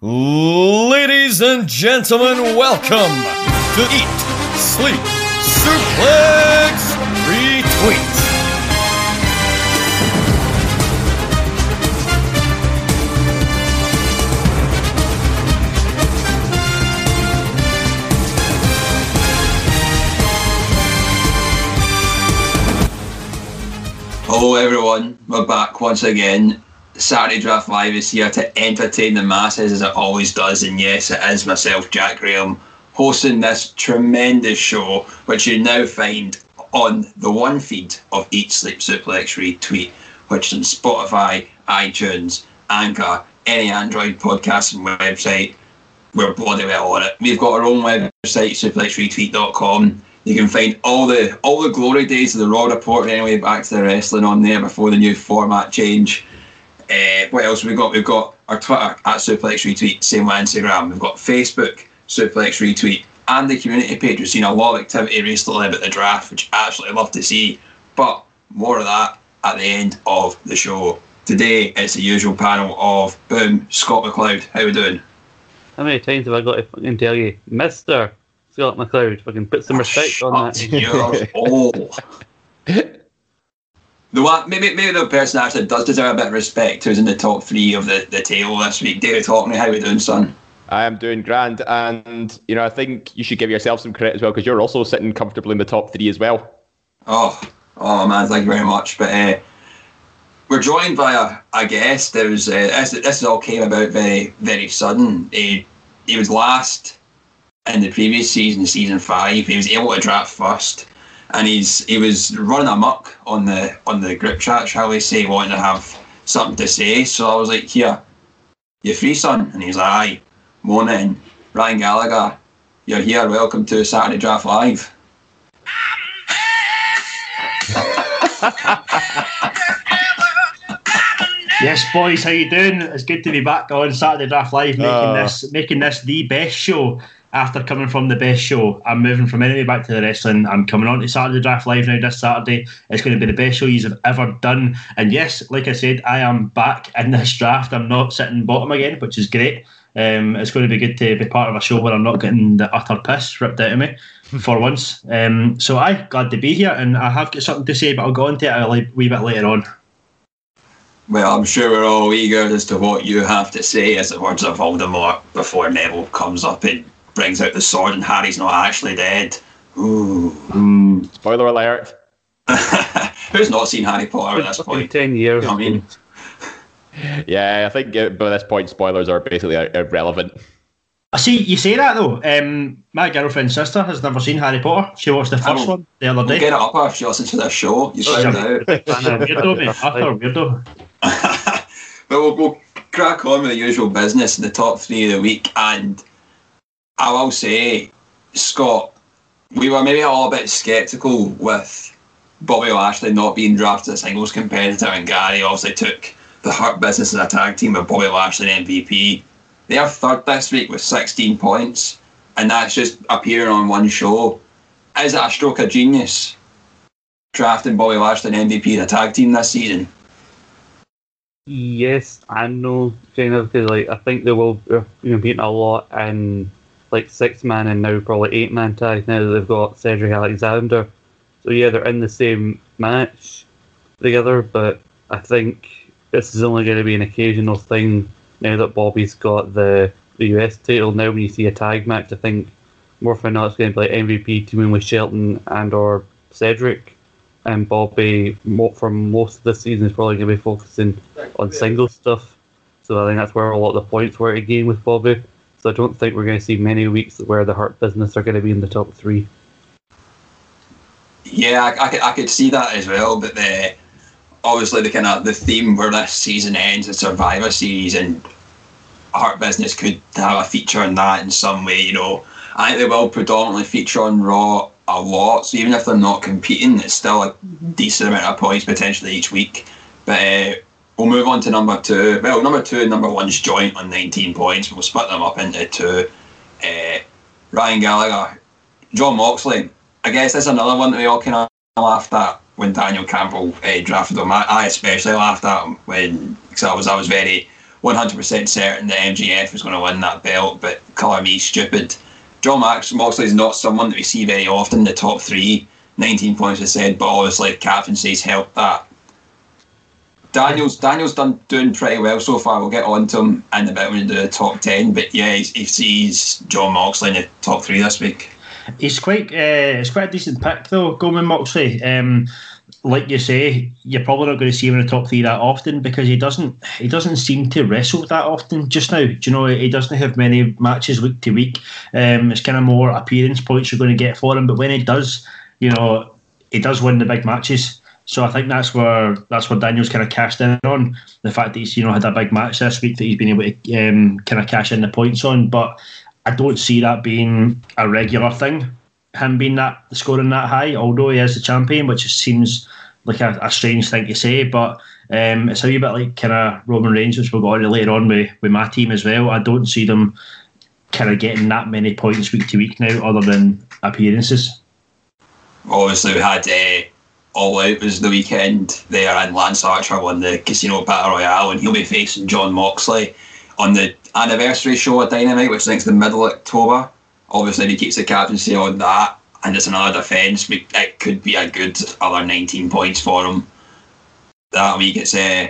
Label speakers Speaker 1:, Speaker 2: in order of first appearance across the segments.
Speaker 1: Ladies and gentlemen, welcome to Eat, Sleep, Suplex, Retweet.
Speaker 2: Hello, everyone. We're back once again. Saturday Draft Live is here to entertain the masses as it always does. And yes, it is myself, Jack Graham, hosting this tremendous show, which you now find on the one feed of Eat Sleep Suplex Retweet, which is on Spotify, iTunes, Anchor, any Android podcasting website. We're bloody well on it. We've got our own website, suplexretweet.com. You can find all the all the glory days of the Raw Report anyway back to the wrestling on there before the new format change. Uh, what else have we got? We've got our Twitter at Suplex Retweet, same with Instagram. We've got Facebook, Suplex Retweet, and the community page. We've seen a lot of activity recently about the draft, which I absolutely love to see. But more of that at the end of the show. Today it's the usual panel of Boom, Scott McLeod. How we doing?
Speaker 3: How many times have I got to fucking tell you, Mister Scott McLeod? Fucking put some respect on that.
Speaker 2: your. The one, maybe maybe the person actually does deserve a bit of respect who's in the top three of the, the table this week. David Hockney, how are we doing, son?
Speaker 4: I am doing grand, and you know I think you should give yourself some credit as well because you're also sitting comfortably in the top three as well.
Speaker 2: Oh, oh man, thank you very much. But uh, we're joined by a, a guest. There was uh, this, this all came about very very sudden. He, he was last in the previous season, season five. He was able to draft first, and he's he was running amok on the on the group chat, shall we say, wanting to have something to say. So I was like, "Here, you free, son?" And he's like, "Aye, morning, Ryan Gallagher, you're here. Welcome to Saturday Draft Live."
Speaker 5: Yes, boys, how you doing? It's good to be back on Saturday Draft Live, making
Speaker 4: Oh.
Speaker 5: this making this the best show. After coming from the best show, I'm moving from anime back to the wrestling. I'm coming on to Saturday Draft Live now this Saturday. It's going to be the best show you've ever done. And yes, like I said, I am back in this draft. I'm not sitting bottom again, which is great. Um, it's going to be good to be part of a show where I'm not getting the utter piss ripped out of me for once. Um, so I glad to be here, and I have got something to say, but I'll go into it a li- wee bit later on.
Speaker 2: Well, I'm sure we're all eager as to what you have to say as the words of Voldemort before Neville comes up and brings out the sword and Harry's not actually dead. Ooh.
Speaker 4: Spoiler alert.
Speaker 2: Who's not seen Harry Potter at this
Speaker 3: Fucking
Speaker 2: point?
Speaker 3: ten years.
Speaker 2: You know what I mean?
Speaker 4: Yeah, I think uh, by this point spoilers are basically irrelevant.
Speaker 5: I see you say that though. Um, my girlfriend's sister has never seen Harry Potter. She watched the first one the other
Speaker 2: We'll
Speaker 5: day.
Speaker 2: get it up her if she listens to this show. You
Speaker 5: Oh,
Speaker 2: find
Speaker 5: yeah.
Speaker 2: out.
Speaker 5: weirdo, mate. Utter weirdo.
Speaker 2: but we'll, we'll crack on with the usual business in the top three of the week. And I will say, Scott, we were maybe all a bit sceptical with Bobby Lashley not being drafted as a singles competitor, and Gary obviously took the Hurt Business as a tag team with Bobby Lashley and MVP. They are third this week with 16 points, and that's just appearing on one show. Is it a stroke of genius drafting Bobby Lashley and MVP in a tag team this season?
Speaker 3: Yes and no, kind of, because like I think they will be competing a lot in like six man and now probably eight man tag now that they've got Cedric Alexander. So yeah, they're in the same match together, but I think this is only going to be an occasional thing now that Bobby's got the the US title. Now when you see a tag match, I think more than not it's going to be like MVP teaming with Shelton and or Cedric. And Bobby, for most of the season, is probably going to be focusing on single stuff. So I think that's where a lot of the points were again with Bobby. So I don't think we're going to see many weeks where the Hurt Business are going to be in the top three.
Speaker 2: Yeah, I, I, could, I could see that as well. But the obviously the kind of the theme where this season ends, the Survivor Series, and Hurt Business could have a feature on that in some way. You know, I think they will predominantly feature on Raw a lot. So even if they're not competing, it's still a decent amount of points potentially each week. But uh, we'll move on to number two. Well, number two and number one's joint on 19 points. We'll split them up into two. Uh, Ryan Gallagher, Jon Moxley. I guess that's another one that we all kind of laughed at when Daniel Campbell uh, drafted him. I, I, especially laughed at him when because I was I was very 100% certain that MJF was going to win that belt, but colour me stupid. Jon Max Moxley is not someone that we see very often in the top three. 19 points, I said, but obviously captaincy's helped that. Daniel's Daniel's done doing pretty well so far. We'll get on to him in a bit when we do the top ten. But yeah, he sees Jon Moxley in the top three this week.
Speaker 5: He's quite uh, it's quite a decent pick though, Goldman Moxley. Um, like you say, you're probably not going to see him in the top three that often because he doesn't he doesn't seem to wrestle that often just now. Do you know he doesn't have many matches week to week. Um, it's kind of more appearance points you're going to get for him, but when he does, you know, he does win the big matches. So I think that's where that's where Daniel's kind of cashed in on the fact that he's you know had a big match this week that he's been able to um, kind of cash in the points on. But I don't see that being a regular thing. Him being that scoring that high, although he is the champion, which seems like a, a strange thing to say, but um, it's a wee bit like kind of Roman Reigns, which we'll go on later on with, with my team as well. I don't see them kind of getting that many points week to week now, other than appearances.
Speaker 2: Obviously, we had uh, all Out was the weekend there, and Lance Archer won the Casino Battle Royale, and he'll be facing Jon Moxley on the anniversary show at Dynamite, which I think is the middle of October. Obviously, he keeps the captaincy on that, and it's another defence. It could be a good other 19 points for him that week. It's uh,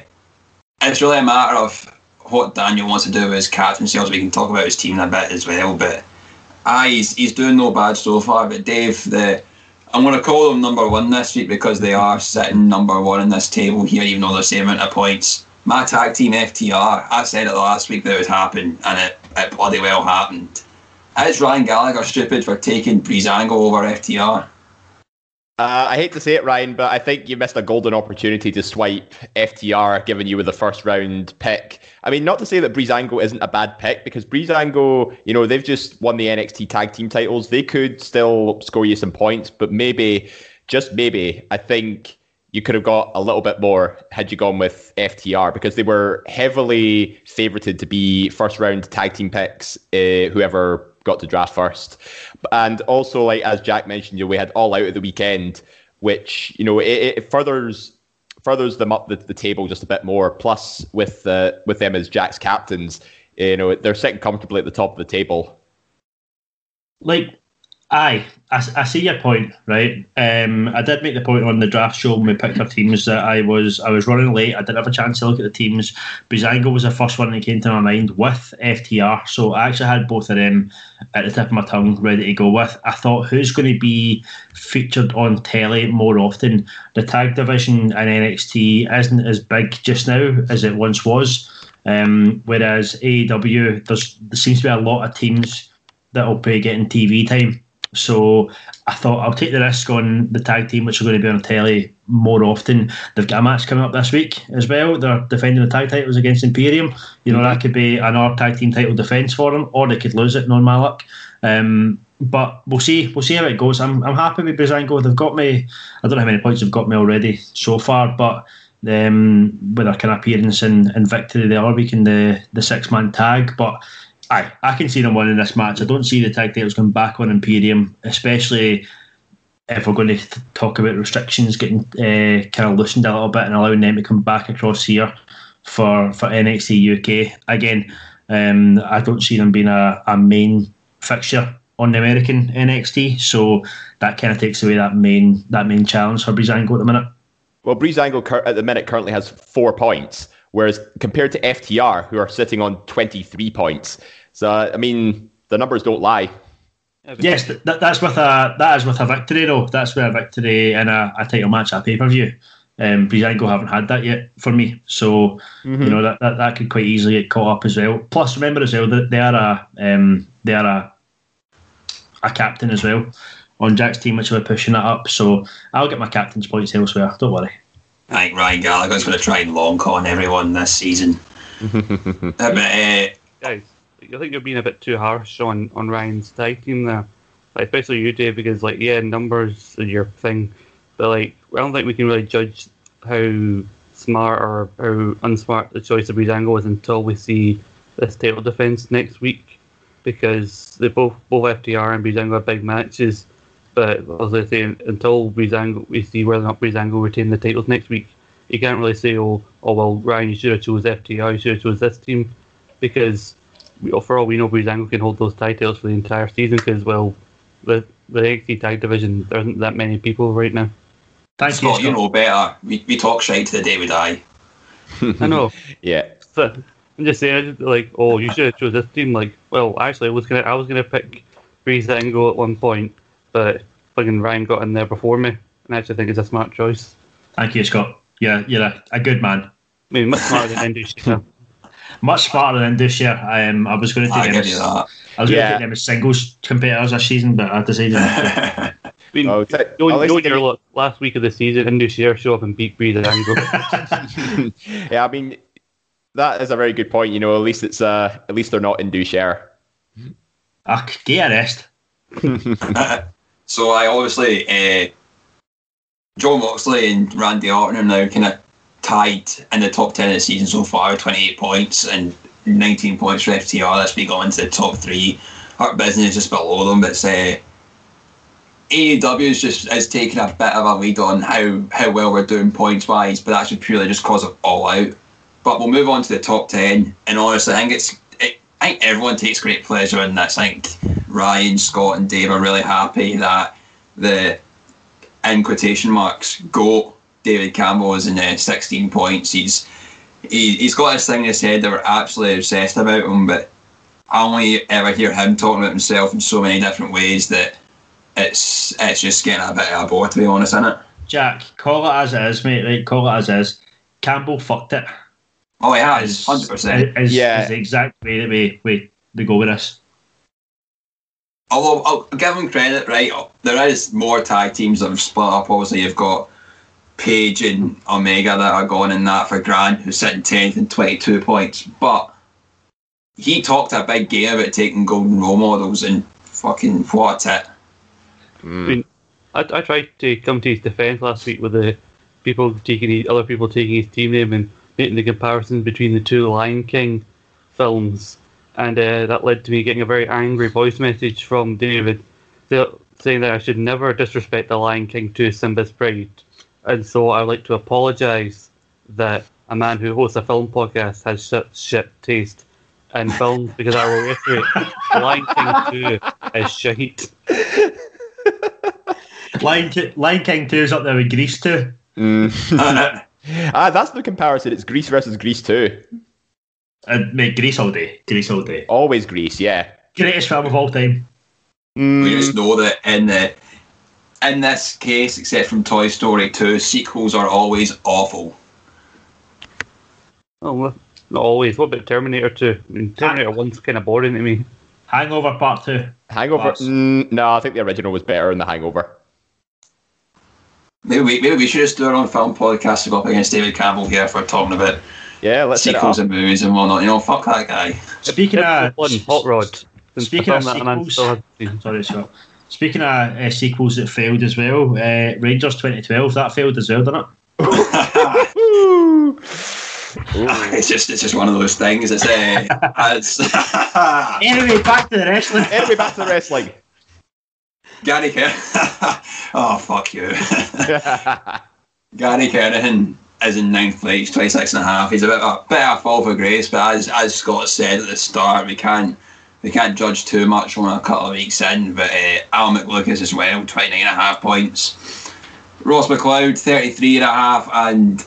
Speaker 2: it's really a matter of what Daniel wants to do with his captaincy. Also, we can talk about his team a bit as well, but ah, he's, he's doing no bad so far. But Dave, the I'm going to call them number one this week because they are sitting number one in this table here, even though they're the same amount of points. My tag team FTR, I said it last week that it would happen, and it, it bloody well happened. Is Ryan Gallagher stupid for taking Breezango over FTR?
Speaker 4: Uh, I hate to say it, Ryan, but I think you missed a golden opportunity to swipe FTR, given you were the first round pick. I mean, not to say that Breezango isn't a bad pick, because Breezango, you know, they've just won the NXT tag team titles. They could still score you some points, but maybe, just maybe, I think you could have got a little bit more had you gone with FTR because they were heavily favorited to be first round tag team picks, uh, whoever got to draft first. And also, like as Jack mentioned, you know, we had All Out at the weekend, which you know it, it furthers furthers them up the, the table just a bit more. Plus, with uh, with them as Jack's captains, you know they're sitting comfortably at the top of the table.
Speaker 5: Like Aye, I, I see your point, right? Um, I did make the point on the draft show when we picked our teams that I was I was running late. I didn't have a chance to look at the teams. Breezango was the first one that came to my mind with FTR, so I actually had both of them at the tip of my tongue ready to go with. I thought who's going to be featured on telly more often. The tag division in NXT isn't as big just now as it once was, um, whereas AEW there seems to be a lot of teams that will be getting TV time so I thought I'll take the risk on the tag team, which are going to be on telly more often. They've got a match coming up this week as well. They're defending the tag titles against Imperium. You know, that could be an another tag team title defence for them, or they could lose it, non Malak. Um, but we'll see. We'll see how it goes. I'm, I'm happy with Breezango. They've got me. I don't know how many points they've got me already so far, but um, with their kind of appearance and, and victory the other week in the, the six man tag. But I I can see them winning this match. I don't see the tag titles going back on Imperium, especially if we're going to talk about restrictions getting uh, kind of loosened a little bit and allowing them to come back across here for for NXT UK. Again, um, I don't see them being a, a main fixture on the American NXT, so that kind of takes away that main that main challenge for Breezango at the minute.
Speaker 4: Well, Breezango at the minute currently has four points, whereas compared to FTR, who are sitting on twenty three points, so I mean, the numbers don't lie.
Speaker 5: Yes, that, that's with a that is with a victory though. That's with a victory in a, a title match at pay per view. Um, Breezango haven't had that yet for me, so mm-hmm. you know that, that that could quite easily get caught up as well. Plus, remember as well that they are a um, they are a a captain as well on Jack's team, which we're pushing that up. So I'll get my captain's points elsewhere. Don't worry.
Speaker 2: I think Ryan Gallagher's going to try and long con everyone this season. uh, but uh,
Speaker 3: guys, I think you're being a bit too harsh on, on Ryan's tag team there. Like, especially you, Dave, because, like, yeah, numbers are your thing. But, like, I don't think we can really judge how smart or how unsmart the choice of Breezango is until we see this title defense next week. Because they both, both FTR and Breezango have big matches. But, as I say, until Breezango, we see whether or not Breezango retain the titles next week, you can't really say, oh, oh well, Ryan, you should have chose FTR, you should have chose this team, because we, for all we know, Breezango can hold those titles for the entire season. Because well, the the NXT tag division there isn't that many people right now.
Speaker 5: Thank
Speaker 2: Scott,
Speaker 5: you,
Speaker 2: you know better. We, we talk shite to the day we die.
Speaker 3: I know.
Speaker 4: Yeah.
Speaker 3: So, I'm just saying, like, oh, you should have chose this team. Like, well, actually, I was gonna, I was gonna pick Breezango at one point, but fucking Ryan got in there before me, and I actually think it's a smart choice.
Speaker 5: Thank you, Scott. Yeah, you're a, a good man.
Speaker 3: I mean, much smarter than Andy
Speaker 5: Much smarter than this year. Um, I was going to
Speaker 2: I
Speaker 5: take them
Speaker 2: give
Speaker 5: as,
Speaker 2: you that.
Speaker 5: I was going to take them as singles competitors this season, but I decided not to.
Speaker 3: I mean,
Speaker 4: Oh, t-
Speaker 3: knowing,
Speaker 4: at least
Speaker 3: knowing your luck, last week of the season, Andy Shearer show up and beat Breezango.
Speaker 4: yeah, I mean, that is a very good point. You know, at least it's uh, at least they're not in share.
Speaker 5: Ah, get a rest.
Speaker 2: So I obviously uh, Jon Moxley and Randy Orton are now kind of tied in the top ten of the season so far, twenty eight points and nineteen points for FTR. That's me going into the top three. Our business is just below them, but say AEW is just is taking a bit of a lead on how how well we're doing points wise, but that's just purely just cause of all out. But we'll move on to the top ten, and honestly, I think it's it, I think everyone takes great pleasure in this. I think Ryan, Scott, and Dave are really happy that the in quotation marks go David Campbell is in uh, 16 points. He's he, he's got this thing in his head that we're absolutely obsessed about him, but I only ever hear him talking about himself in so many different ways that it's it's just getting a bit of a bore to be honest, isn't it?
Speaker 5: Jack, call it as it is, mate. Right, call it as is. Campbell fucked it.
Speaker 2: Oh, he has, hundred percent.
Speaker 5: Is,
Speaker 4: Yeah.
Speaker 5: is the exact way that we, we, we go with this.
Speaker 2: Although I'll oh, give him credit, right? Oh, there is more tag teams that have split up. Obviously, you've got Page and Omega that are going in that for Grant, who's sitting tenth and twenty-two points. But he talked a big game about taking golden role models, and fucking what hmm. it.
Speaker 3: I, I tried to come to his defence last week with the people taking his, other people taking his team name and making the comparison between the two Lion King films, and uh, that led to me getting a very angry voice message from David saying that I should never disrespect the Lion King to Simba's pride, and so I would like to apologise that a man who hosts a film podcast has such shit taste in films because I will reiterate, The Lion King 2 is shite.
Speaker 5: Lion, Ki- Lion King 2 is up there with Grease 2.
Speaker 4: Mm. ah, that's the comparison. It's Grease versus Grease too.
Speaker 5: Uh, mate, Grease all day. Grease all day.
Speaker 4: Always Grease, yeah.
Speaker 5: Greatest film of all time.
Speaker 2: we
Speaker 4: Mm,
Speaker 2: just know that in the in this case, except from Toy Story 2, sequels are always awful.
Speaker 3: Oh, well, not always. What about Terminator 2? I mean, Terminator 1's kind of boring to me.
Speaker 5: Hangover Part 2.
Speaker 4: Hangover. Mm, no, I think the original was better than the Hangover.
Speaker 2: Maybe we, maybe we should just do our own film podcast to go up against David Campbell here for talking about
Speaker 4: Yeah, let's set it
Speaker 2: sequels and movies and whatnot. You know, fuck that guy.
Speaker 5: Speaking of.
Speaker 3: One, Hot Rod.
Speaker 5: Speaking of
Speaker 3: film that man
Speaker 5: sequels-
Speaker 3: still hasn't seen.
Speaker 5: Sorry, Scott. Speaking of uh, sequels that failed as well, uh, Rangers 2012, that failed as well, didn't it?
Speaker 2: It's just it's just one of those things. It's uh, it's
Speaker 5: Anyway, back to the wrestling.
Speaker 4: Anyway, back to the wrestling.
Speaker 2: Gary Ker- Oh fuck you. Gary Kerrigan is in ninth place, 26 and a half. He's a bit, a bit of a fall for grace, but as as Scott said at the start, we can't we can't judge too much on a couple of weeks in. But uh, Al McLucas as well, 29 and a half points. Ross McLeod, 33 and a half, and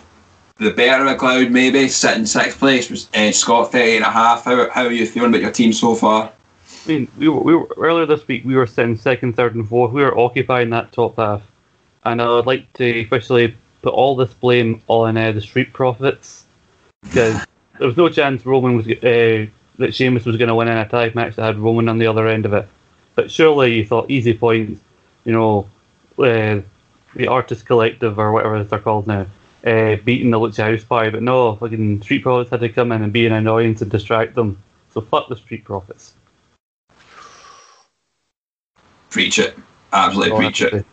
Speaker 2: the better McLeod maybe sitting sixth place was uh, Scott, 38 and a half. How, how are you feeling about your team so far?
Speaker 3: I mean, we were, we were earlier this week. We were sitting second, third, and fourth. We were occupying that top half, and I would like to officially put all this blame on uh, the Street Profits because there was no chance Roman was uh, that Sheamus was going to win in a tag match that had Roman on the other end of it. But surely you thought easy points, you know, uh, the Artist Collective or whatever they're called now, uh, beating the Lucha House Party. But no, fucking Street Profits had to come in and be an annoyance and distract them. So fuck the Street Profits.
Speaker 2: Preach it. Absolutely
Speaker 3: All
Speaker 2: preach
Speaker 3: have
Speaker 2: it.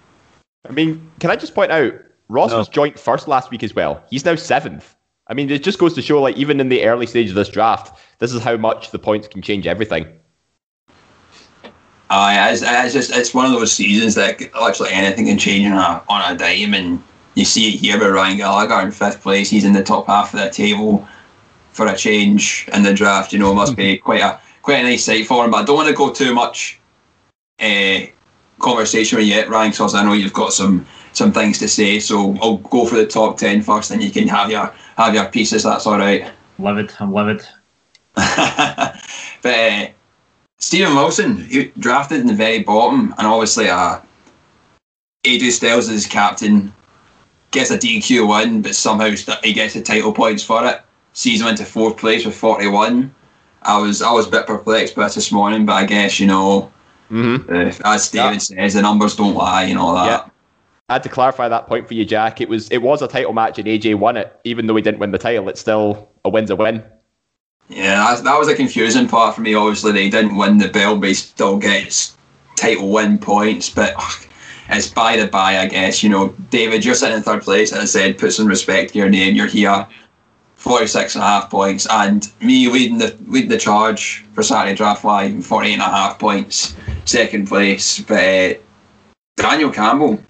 Speaker 4: I mean, can I just point out Ross
Speaker 3: No.
Speaker 4: was joint first last week as well. He's now seventh. I mean, it just goes to show, like, even in the early stage of this draft, this is how much the points can change everything.
Speaker 2: Aye, it's, it's just it's one of those seasons that literally anything can change on a on a dime, and you see it here with Ryan Gallagher in fifth place. He's in the top half of the table for a change in the draft. You know, must be quite a quite a nice sight for him. But I don't want to go too much uh, conversation with you yet, Ryan, because I know you've got some some things to say. So I'll go for the top ten first, and you can have your have your pieces. That's all right.
Speaker 5: Livid. I'm livid.
Speaker 2: but uh, Stephen Wilson, he drafted in the very bottom, and obviously uh, AJ Styles is captain, gets a DQ win, but somehow he gets the title points for it. Sees him into fourth place with 41. I was I was a bit perplexed by this this morning, but I guess you know,
Speaker 4: Mm-hmm.
Speaker 2: uh, as David
Speaker 4: Yeah.
Speaker 2: says, the numbers don't lie and all that.
Speaker 4: Yeah. I had to clarify that point for you, Jack. It was it was a title match, and AJ won it, even though he didn't win the title. It's still a win's a win.
Speaker 2: Yeah, that, was a confusing part for me. Obviously, they didn't win the belt, but he still gets title win points. But ugh, it's by the by, I guess. You know, David, you're sitting in third place. As I said, put some respect to your name. You're here, 46 and a half points. And me leading the leading the charge for Saturday Draft Live, 48 and a half points, second place. But uh, Daniel Campbell.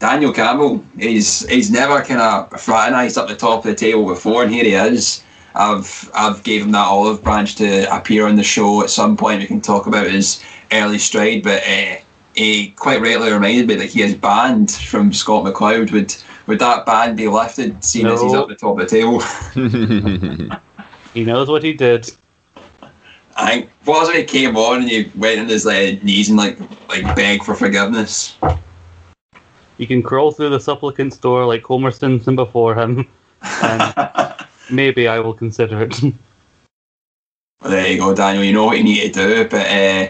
Speaker 2: Daniel Campbell, he's he's never kind of fraternised up the top of the table before, and here he is. I've I've gave him that olive branch to appear on the show at some point. We can talk about his early stride, but uh, he quite rightly reminded me that he is banned from Scott McLeod. Would would that ban be lifted, seeing as he's
Speaker 3: No.
Speaker 2: up the top of the table?
Speaker 3: He knows what he did.
Speaker 2: I think was when he came on and he went on his uh, knees and like like begged for forgiveness.
Speaker 3: You can crawl through the supplicant's door like Homer Simpson before him, and maybe I will consider it.
Speaker 2: Well, there you go, Daniel. You know what you need to do. But uh,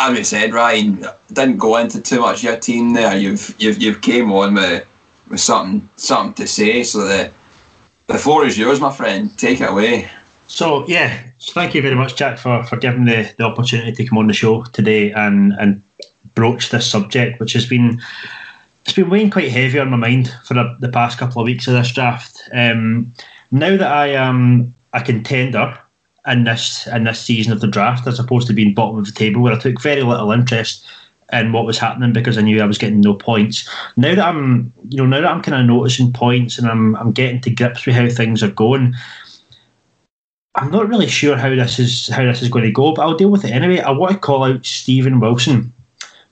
Speaker 2: as we said, Ryan didn't go into too much of your team there. You've you've you've came on with with something something to say. So the the floor is yours, my friend. Take it away.
Speaker 5: So yeah, so thank you very much, Jack, for, for giving the, the opportunity to come on the show today and and broach this subject, which has been it's been weighing quite heavy on my mind for the, the past couple of weeks of this draft. Um, now that I am a contender in this in this season of the draft, as opposed to being bottom of the table, where I took very little interest in what was happening because I knew I was getting no points. Now that I'm, you know, now that I'm kind of noticing points and I'm I'm getting to grips with how things are going. I'm not really sure how this is how this is going to go, but I'll deal with it anyway. I want to call out Stephen Wilson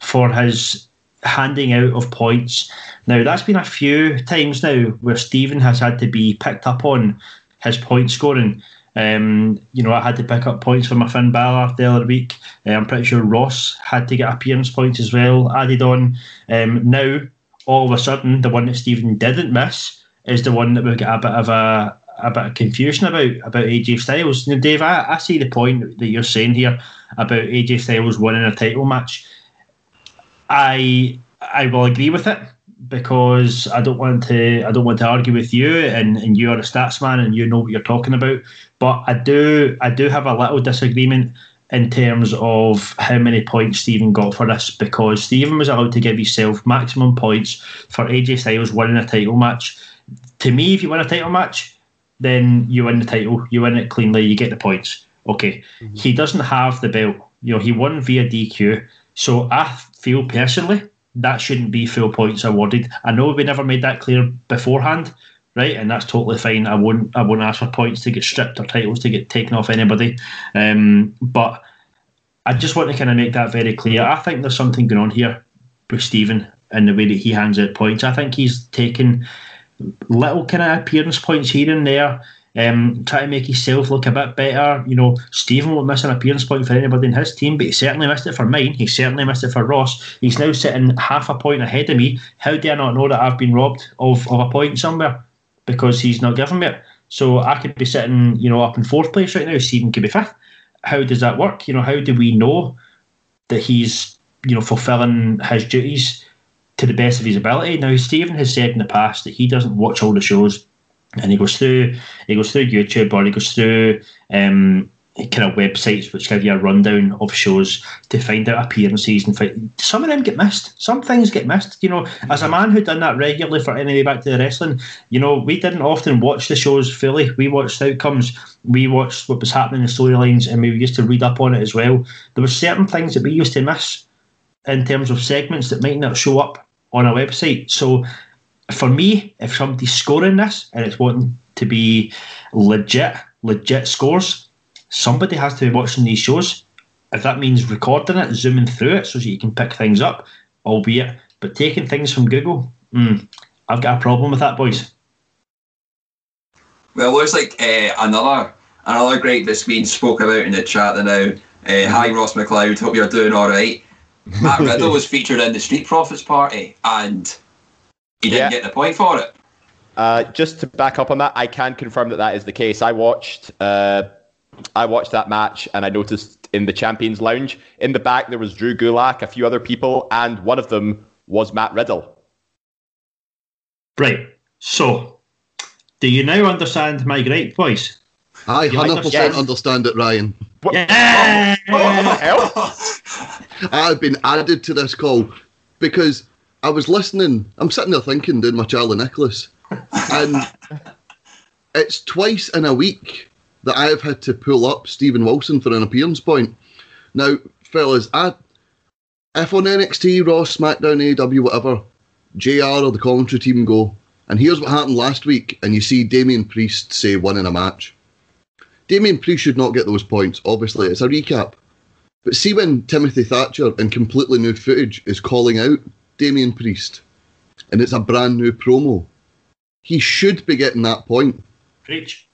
Speaker 5: for his handing out of points. Now that's been a few times now where Stephen has had to be picked up on his point scoring. Um, you know, I had to pick up points for my Finn Balor the other week. Uh, I'm pretty sure Ross had to get appearance points as well added on. Um, now, all of a sudden, the one that Stephen didn't miss is the one that we've got a bit of a a bit of confusion about about AJ Styles. Now, Dave, I, I see the point that you're saying here about AJ Styles winning a title match. I I will agree with it because I don't want to I don't want to argue with you and, and you're a stats man and you know what you're talking about. But I do I do have a little disagreement in terms of how many points Stephen got for this because Stephen was allowed to give himself maximum points for AJ Styles winning a title match. To me, if you win a title match, then you win the title. You win it cleanly. You get the points. Okay. Mm-hmm. He doesn't have the belt. You know, he won via DQ. So I feel personally that shouldn't be full points awarded. I know we never made that clear beforehand, right? And that's totally fine. I won't. I won't ask for points to get stripped or titles to get taken off anybody. Um, but I just want to kind of make that very clear. I think there's something going on here with Stephen and the way that he hands out points. I think he's taken little kind of appearance points here and there. Um, try to make himself look a bit better. You know, Stephen won't miss an appearance point for anybody in his team, but he certainly missed it for mine. He certainly missed it for Ross. He's now sitting half a point ahead of me. How do I not know that I've been robbed of, of a point somewhere? Because he's not given me it. So I could be sitting, you know, up in fourth place right now. Stephen could be fifth. How does that work? You know, how do we know that he's, you know, fulfilling his duties to the best of his ability? Now, Stephen has said in the past that he doesn't watch all the shows and he goes through he goes through YouTube or he goes through um, kind of websites which give you a rundown of shows to find out appearances and find, some of them get missed. Some things get missed. You know, as a man who done that regularly for Anyway Back to the Wrestling, you know, we didn't often watch the shows fully. We watched outcomes, we watched what was happening in storylines, and we used to read up on it as well. There were certain things that we used to miss in terms of segments that might not show up on a website. So for me, if somebody's scoring this and it's wanting to be legit, legit scores, somebody has to be watching these shows. If that means recording it, zooming through it so that you can pick things up, albeit, but taking things from Google, mm, I've got a problem with that, boys.
Speaker 2: Well, looks like uh, another another great that's been spoke about in the chat there now. Uh, hi, Ross McLeod. Hope you're doing all right. Matt Riddle was featured in the Street Profits party, and he didn't
Speaker 4: Yeah.
Speaker 2: get the point for it.
Speaker 4: Uh, just to back up on that, I can confirm that that is the case. I watched, uh, I watched that match, and I noticed in the Champions Lounge, in the back there was Drew Gulak, a few other people, and one of them was Matt Riddle.
Speaker 5: Right. So, do you now understand my great voice?
Speaker 6: I hundred percent understand it, Ryan.
Speaker 4: What,
Speaker 5: Yeah.
Speaker 4: what the hell?
Speaker 6: I've been added to this call because I was listening. I'm sitting there thinking, doing my Charlie Nicholas, and it's twice in a week that I have had to pull up Stephen Wilson for an appearance point. Now, fellas, I, if on NXT, Raw, SmackDown, AEW, whatever, JR or the commentary team go, and here's what happened last week, and you see Damien Priest say one in a match. Damien Priest should not get those points. Obviously, it's a recap. But see when Timothy Thatcher in completely new footage is calling out Damien Priest, and it's a brand new promo, he should be getting that point.
Speaker 5: Preach.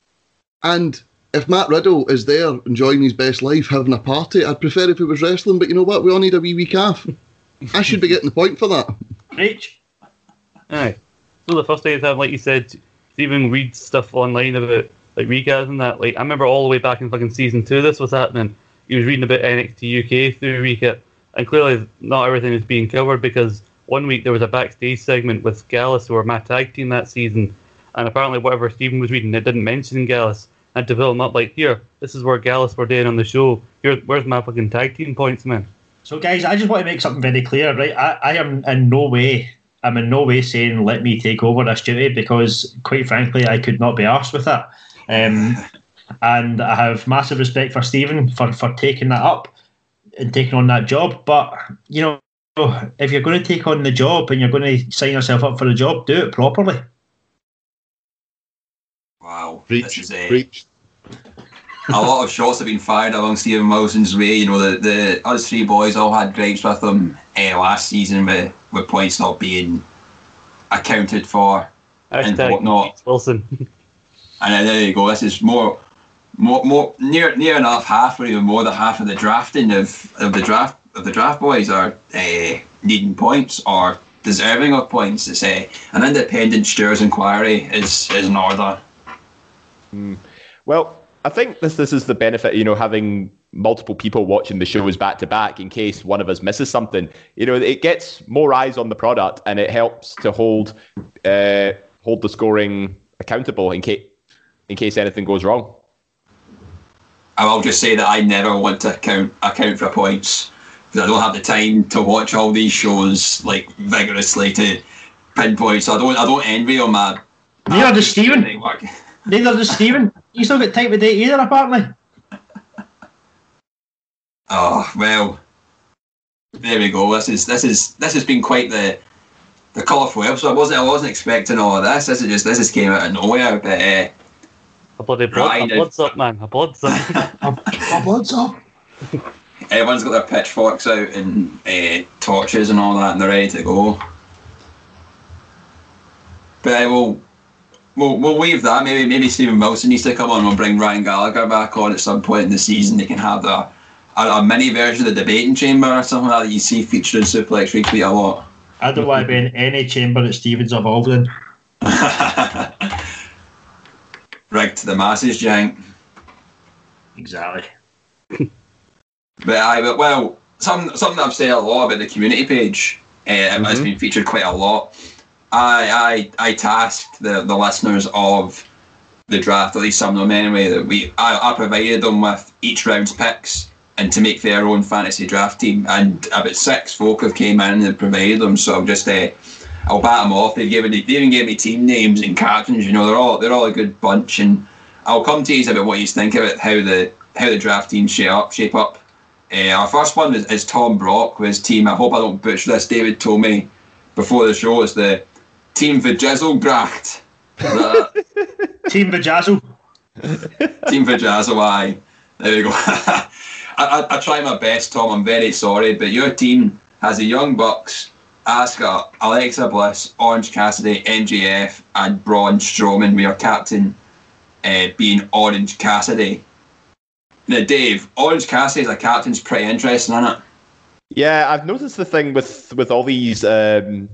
Speaker 6: And if Matt Riddle is there enjoying his best life, having a party, I'd prefer if he was wrestling. But you know what? We all need a wee week off. I should be getting the point for that.
Speaker 5: Preach.
Speaker 3: Aye. So the first time, like you said, to even read stuff online about like recaps and that. Like I remember all the way back in fucking season two, this was happening. He was reading about NXT UK through recap, and clearly not everything is being covered because one week there was a backstage segment with Gallus who were my tag team that season, and apparently whatever Stephen was reading, it didn't mention Gallus. Had to fill him up like, here, this is where Gallus were doing on the show. Here, where's my fucking tag team points, man?
Speaker 5: So, guys, I just want to make something very clear, right? I, I am in no way, I'm in no way saying let me take over this duty because, quite frankly, I could not be arsed with that. Um, and I have massive respect for Stephen for, for taking that up and taking on that job. But, you know, if you're going to take on the job and you're going to sign yourself up for the job, do it properly.
Speaker 2: Wow, this
Speaker 6: Preach,
Speaker 2: is a,
Speaker 6: preach.
Speaker 2: a lot of shots have been fired along Stephen Wilson's way. You know, the, the us three boys all had gripes with him uh, last season with, with points not being accounted for. And whatnot.
Speaker 3: Wilson.
Speaker 2: And then there you go. This is more, more, more near near enough half or even more than half of the drafting of, of the draft of the draft boys are uh, needing points or deserving of points. To say an independent stewards inquiry is is in order.
Speaker 4: Well, I think this this is the benefit, you know, having multiple people watching the shows back to back in case one of us misses something. You know, it gets more eyes on the product and it helps to hold uh, hold the scoring accountable in case in case anything goes wrong.
Speaker 2: I will just say that I never want to account account for points I don't have the time to watch all these shows like vigorously to pinpoint. So I don't I don't envy on my.
Speaker 5: Neither does Stephen.
Speaker 2: Network.
Speaker 5: Neither does Stephen. You still got time to date either, apparently.
Speaker 2: Oh well, there we go. This is this is this has been quite the the colourful episode. I wasn't I wasn't expecting all of this. This is just this just came out of nowhere. But uh,
Speaker 3: A bloody blood,
Speaker 2: Right,
Speaker 3: a blood's up, man. A blood's up.
Speaker 5: My blood's up.
Speaker 2: Everyone's got their pitchforks out and uh, torches and all that, and they're ready to go. But uh, we'll, we'll we'll leave that. Maybe maybe Stephen Wilson needs to come on. We'll bring Ryan Gallagher back on at some point in the season. They can have the a, a mini version of the debating chamber or something like that you see featured in Suplex Weekly a lot.
Speaker 5: I don't want to be in any chamber that Stephen's involved in.
Speaker 2: Rigged to the masses, Jank.
Speaker 5: Exactly.
Speaker 2: But I, but well, some something I've said a lot about the community page. Uh, It's been featured quite a lot. I I I tasked the, the listeners of the draft, at least some of them anyway, that we I, I provided them with each round's picks and to make their own fantasy draft team. And about six folk have came in and provided them. So I'm just uh, I'll bat them off. They've given they even gave me team names and captains. You know, they're all they're all a good bunch. And I'll come to you about what you think about how the how the draft team shape up. Shape up. Uh, our first one is, is Tom Brock with his team. I hope I don't butcher this. David told me before the show it's the Team Vajizzlegracht.
Speaker 5: Team Vajazzle.
Speaker 2: Team Vajazzle, aye. There we go. I, I, I try my best, Tom. I'm very sorry, but your team has the Young Bucks, Asuka, Alexa Bliss, Orange Cassidy, MJF, and Braun Strowman. We are captain uh, being Orange Cassidy. Now, Dave, Orange Cassidy as a captain's pretty interesting, isn't it?
Speaker 4: Yeah, I've noticed the thing with with all these um,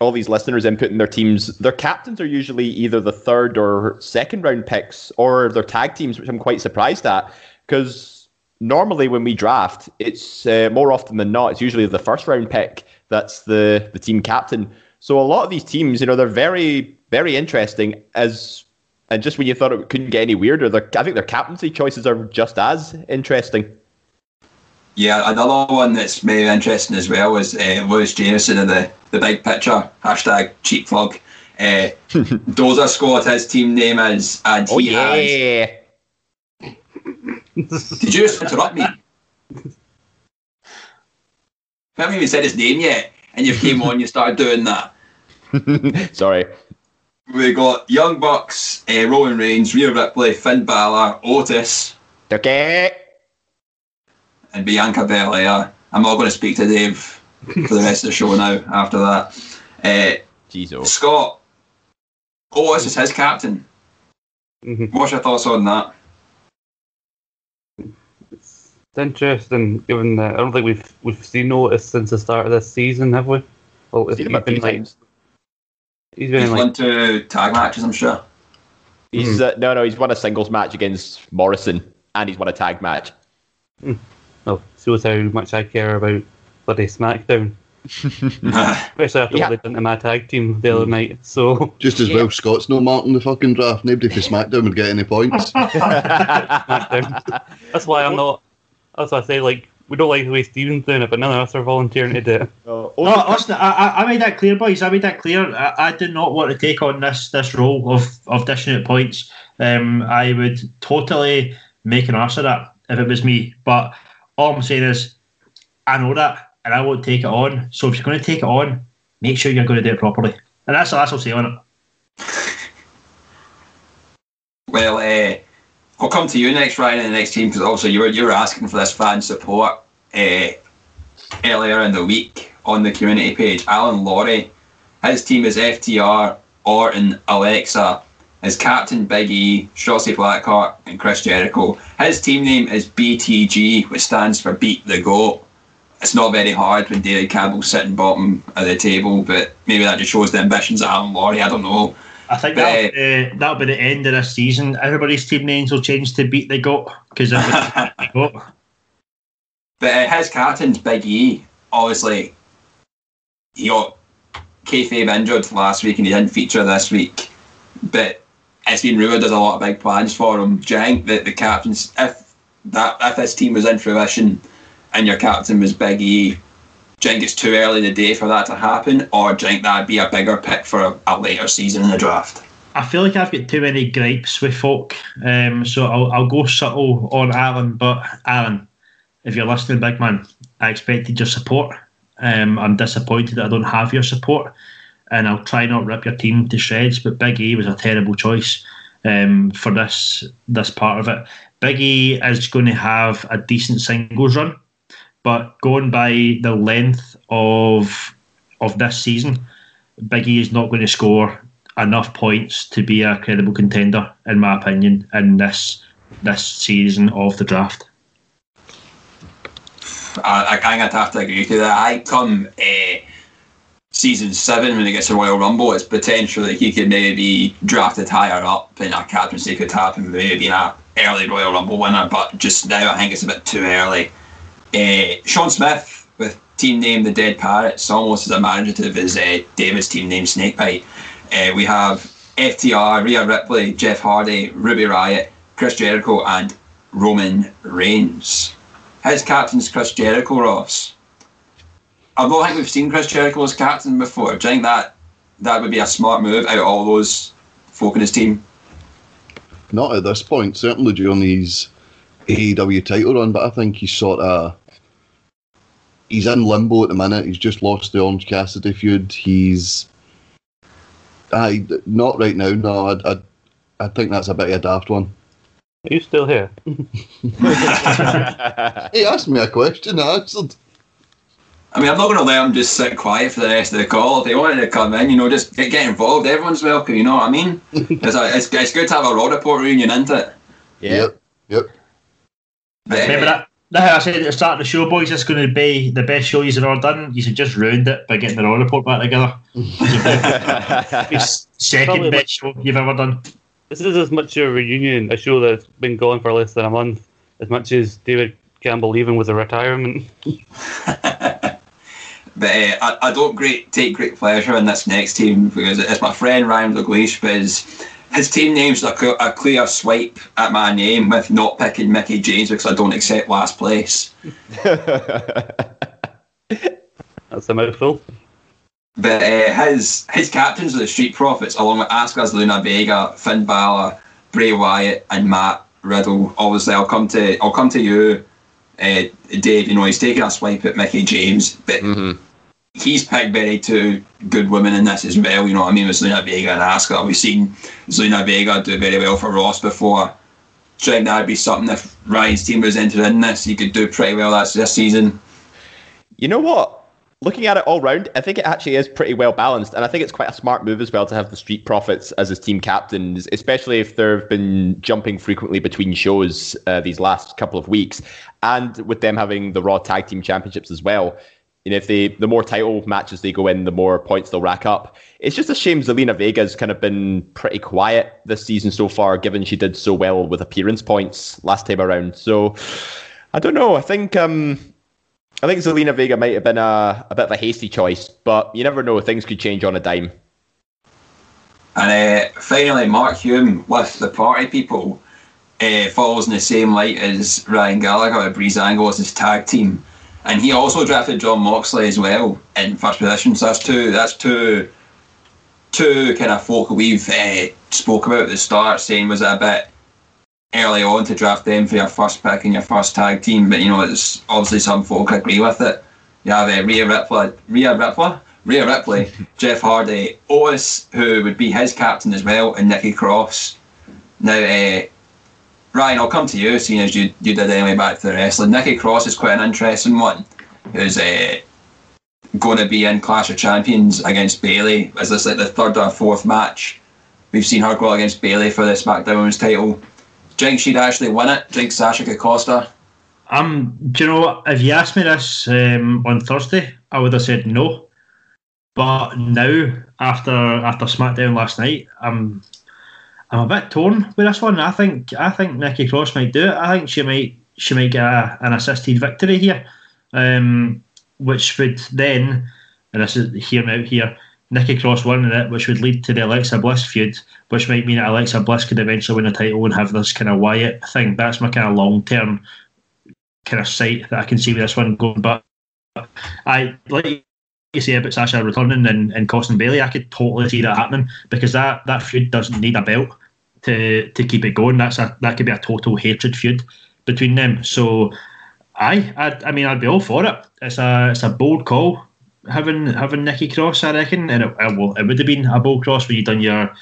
Speaker 4: all these listeners inputting their teams. Their captains are usually either the third or second round picks, or their tag teams, which I'm quite surprised at because normally when we draft, it's uh, more often than not, it's usually the first round pick that's the the team captain. So a lot of these teams, you know, they're very very interesting as and just when you thought it couldn't get any weirder, I think their captaincy choices are just as interesting.
Speaker 2: Yeah, another one that's maybe interesting as well is uh, Lewis Jameson in the, the big picture, hashtag cheap plug. Uh, Dozer Scott, his team name is, and
Speaker 4: oh,
Speaker 2: he
Speaker 4: yeah.
Speaker 2: has. Did you just interrupt me? I haven't even said his name yet, and you came on, you started doing that.
Speaker 4: Sorry.
Speaker 2: We got Young Bucks, uh, Roman Reigns, Rhea Ripley, Finn Balor, Otis,
Speaker 4: Okay.
Speaker 2: and Bianca Belair. I'm not going to speak to Dave for the rest of the show now after that. Uh,
Speaker 4: Jeez, oh.
Speaker 2: Scott, Otis is his captain.
Speaker 3: Mhm.
Speaker 2: What's your thoughts on that?
Speaker 3: It's interesting, given that I don't think we've we've seen Otis since the start of this season, have we? Well,
Speaker 4: Seen him a few
Speaker 3: like,
Speaker 4: times.
Speaker 3: He's been
Speaker 2: He's
Speaker 3: in
Speaker 2: won
Speaker 3: like
Speaker 2: two tag matches, I'm sure.
Speaker 4: He's hmm. uh, no, no. He's won a singles match against Morrison, and he's won a tag match. Hmm.
Speaker 3: Oh, well, shows how much I care about bloody SmackDown, especially after
Speaker 4: Yeah.
Speaker 3: what they done to my tag team the other hmm. night. So
Speaker 6: Just as well Scott's no marking the fucking draft. Nobody for SmackDown would get any points.
Speaker 3: That's why I'm not. That's why I say like we don't like the way Stephen's doing it, but none of us are volunteering to do it.
Speaker 4: Oh,
Speaker 5: No, listen, I, I- I made that clear, boys. I made that clear. I, I did not want to take on this this role of, of dishing out points. Um, I would totally make an arse of that if it was me. But all I'm saying is, I know that, and I won't take it on. So if you're going to take it on, make sure you're going to do it properly. And that's that's what I'll say on it.
Speaker 2: Well, uh, I'll come to you next, Ryan, in the next team because also you were you were asking for this fan support uh, earlier in the week on the community page. Alan Laurie, his team is FTR, Orton, Alexa. His captain Big E, Shotzi Blackheart, and Chris Jericho. His team name is BTG, which stands for Beat the Goat. It's not very hard when David Campbell's sitting bottom of the table, but maybe that just shows the ambitions of Alan Laurie. I don't know.
Speaker 5: I think that'll, uh, that'll be the end of this season. Everybody's team names will change to beat the goat because it was the.
Speaker 2: But uh, his captain's Big E. Obviously, he got kayfabe injured last week and he didn't feature this week. But it's been rumoured there's a lot of big plans for him. Do you think that the captains, if that if this team was in fruition and your captain was Big E, do you think it's too early in the day for that to happen, or do you think that'd be a bigger pick for a, a later season in the draft?
Speaker 5: I feel like I've got too many gripes with folk, um, so I'll, I'll go subtle on Alan. But Alan, if you're listening, big man, I expected your support. Um, I'm disappointed that I don't have your support, and I'll try not rip your team to shreds. But Big E was a terrible choice um, for this this part of it. Big E is going to have a decent singles run, but going by the length of of this season, Big E is not going to score enough points to be a credible contender, in my opinion, in this this season of the draft.
Speaker 2: I, I of have to agree you that. I come uh, season seven when it gets to Royal Rumble, it's potential that he could maybe be drafted higher up and a captaincy could happen, maybe an early Royal Rumble winner. But just now, I think it's a bit too early. Uh, Sean Smith with team name the Dead Parrots, almost as imaginative as uh, David's team name Snakebite. Uh, we have FTR, Rhea Ripley, Jeff Hardy, Ruby Riot, Chris Jericho, and Roman Reigns. His captain's Chris Jericho, Ross. I don't think we've seen Chris Jericho as captain before. Do you think that that would be a smart move out of all those folk in his team?
Speaker 6: Not at this point, certainly during his AEW title run, but I think he's sort of he's in limbo at the minute. He's just lost the Orange Cassidy feud. He's I not right now. No, I, I I think that's a bit of a daft one.
Speaker 3: Are you still here?
Speaker 6: He asked me a question. I answered.
Speaker 2: I mean, I'm not going to let him just sit quiet for the rest of the call. If they wanted to come in, you know, just get, get involved. Everyone's welcome, you know what I mean? it's, a, it's, it's good to have a Raw Report reunion, isn't it?
Speaker 4: yeah.
Speaker 6: Yep. Yep.
Speaker 2: But,
Speaker 5: Remember that? That's how I said at the start of the show, boys. It's going to be the best show you've ever done. You should just ruined it by getting the Raw report back together. Second
Speaker 3: Probably
Speaker 5: best show you've ever done.
Speaker 3: This is as much a reunion, a show that's been going for less than a month, as much as David Campbell leaving with a retirement.
Speaker 2: But uh, I, I don't great take great pleasure in this next team because it's my friend Ryan Dalglish, but his, his team name's a, a clear swipe at my name with not picking Mickie James because I don't accept last place.
Speaker 3: That's a mouthful.
Speaker 2: But uh, his his captains are the Street Profits, along with Asuka, Zelina Vega, Finn Balor, Bray Wyatt, and Matt Riddle. Obviously, I'll come to I'll come to you, uh, Dave. You know he's taking a swipe at Mickie James, but
Speaker 4: Mhm.
Speaker 2: He's picked very two good women in this as well. You know what I mean with Zelina Vega and Asuka. We've seen Zelina Vega do very well for Ross before. Do you that'd be something if Ryan's team was entered in this? He could do pretty well that's this season.
Speaker 4: You know what? Looking at it all round, I think it actually is pretty well balanced, and I think it's quite a smart move as well to have the Street Profits as his team captains, especially if they've been jumping frequently between shows uh, these last couple of weeks, and with them having the Raw Tag Team Championships as well. You know, if they the more title matches they go in, the more points they'll rack up. It's just a shame Zelina Vega's kind of been pretty quiet this season so far, given she did so well with appearance points last time around. So I don't know. I think um, I think Zelina Vega might have been a, a bit of a hasty choice, but you never know. Things could change on a dime.
Speaker 2: And uh, finally, Mark Hume with the party people uh, follows in the same light as Ryan Gallagher with Breezango as his tag team, and he also drafted Jon Moxley as well in first position. So that's two. That's two. Two kind of folk we've uh, spoke about at the start, saying was it a bit early on to draft them for your first pick and your first tag team, but you know it's obviously some folk agree with it. You have uh, Rhea Ripley, Rhea Ripley, Rhea Ripley, Jeff Hardy, Otis, who would be his captain as well, and Nikki Cross. Now, uh, Ryan, I'll come to you, seeing as you you did anyway back to the wrestling. Nikki Cross is quite an interesting one, who's uh, going to be in Clash of Champions against Bayley. Is this like the third or fourth match? We've seen her go against Bayley for the SmackDown Women's title. Do you think she'd actually win it? Do you think Sasha could cost her?
Speaker 5: Um, do you know? If you asked me this um, on Thursday, I would have said no. But now, after after SmackDown last night, I'm I'm a bit torn with this one. I think I think Nikki Cross might do it. I think she might she might get a, an assisted victory here, um, which would then, and this is hear me out here, Nikki Cross winning it, which would lead to the Alexa Bliss feud, which might mean that Alexa Bliss could eventually win the title and have this kind of Wyatt thing. That's my kind of long term kind of sight that I can see with this one going. But I like you say about Sasha returning and, and costing Bayley, I could totally see that happening because that, that feud doesn't need a belt to to keep it going. That's a that could be a total hatred feud between them. So I I, I mean I'd be all for it. It's a it's a bold call having having Nikki Cross, I reckon, and it, it, well, it would have been a bold cross when you done your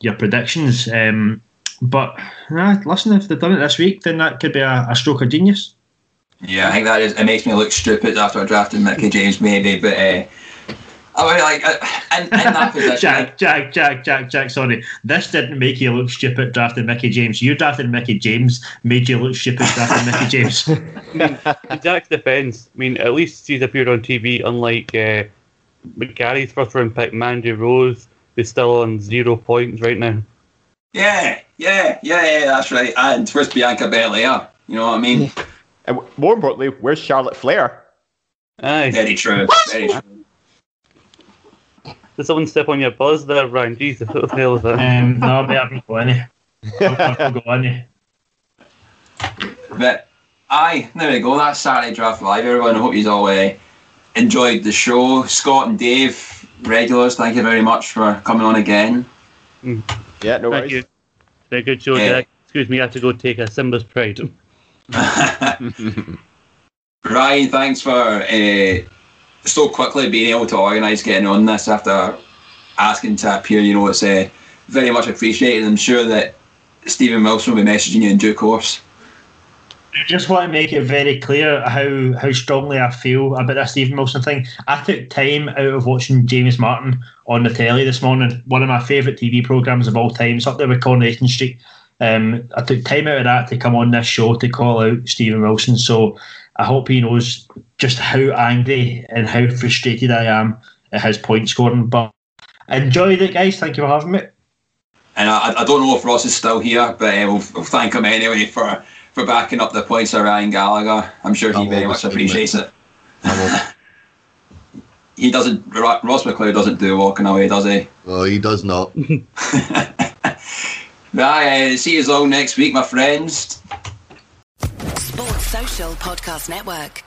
Speaker 5: your predictions. Um, but nah, listen, if they've done it this week, then that could be a, a stroke of genius.
Speaker 2: Yeah, I think that is. It makes me look stupid after I drafted Mickie James, maybe. But uh, I mean, like uh, in, in that position,
Speaker 5: Jack, Jack, Jack, Jack, Jack. Sorry, this didn't make you look stupid drafting Mickie James. You drafted Mickie James made you look stupid drafting Mickie James.
Speaker 3: In Jack's defence, I mean, at least he's appeared on TV, unlike uh, McGarry's first round pick, Mandy Rose, who's still on zero points right now.
Speaker 2: yeah, yeah, yeah, yeah, that's right. And where's Bianca Belair? You know what I mean?
Speaker 4: And more importantly, where's Charlotte Flair?
Speaker 3: Aye.
Speaker 2: Very true. Very true.
Speaker 3: Did someone step on your buzz there, Ryan? Jesus, what the hell is that?
Speaker 5: Um, no, I haven't got any. I've not got any.
Speaker 2: But aye, there we go. That's Saturday Draft Live, everyone. I hope you all uh, enjoyed the show. Scott and Dave, regulars, thank you very much for coming on again.
Speaker 4: Yeah, no
Speaker 3: Thank
Speaker 4: worries.
Speaker 3: you. Very good show,
Speaker 2: Yeah.
Speaker 3: Jack. Excuse me, I have to go take a Simba's Pride.
Speaker 2: Ryan, thanks for uh, so quickly being able to organise getting on this after asking to appear. You know, it's uh, very much appreciated. I'm sure that Stephen Wilson will be messaging you in due course.
Speaker 5: I just want to make it very clear how, how strongly I feel about this Stephen Wilson thing. I took time out of watching James Martin on the telly this morning, one of my favourite TV programmes of all time. It's up there with Coronation Street. Um, I took time out of that to come on this show to call out Stephen Wilson. So I hope he knows just how angry and how frustrated I am at his point scoring. But enjoyed it, guys. Thank you for having me.
Speaker 2: And I, I don't know if Ross is still here, but uh, we'll, we'll thank him anyway for, for backing up the points of Ryan Gallagher. I'm sure he very much appreciates it.
Speaker 6: I
Speaker 2: He doesn't. Ross McLeod doesn't do walking away, does he?
Speaker 6: Oh, he does not.
Speaker 2: Right, uh, see you all next week, my friends.
Speaker 7: Sports Social Podcast Network.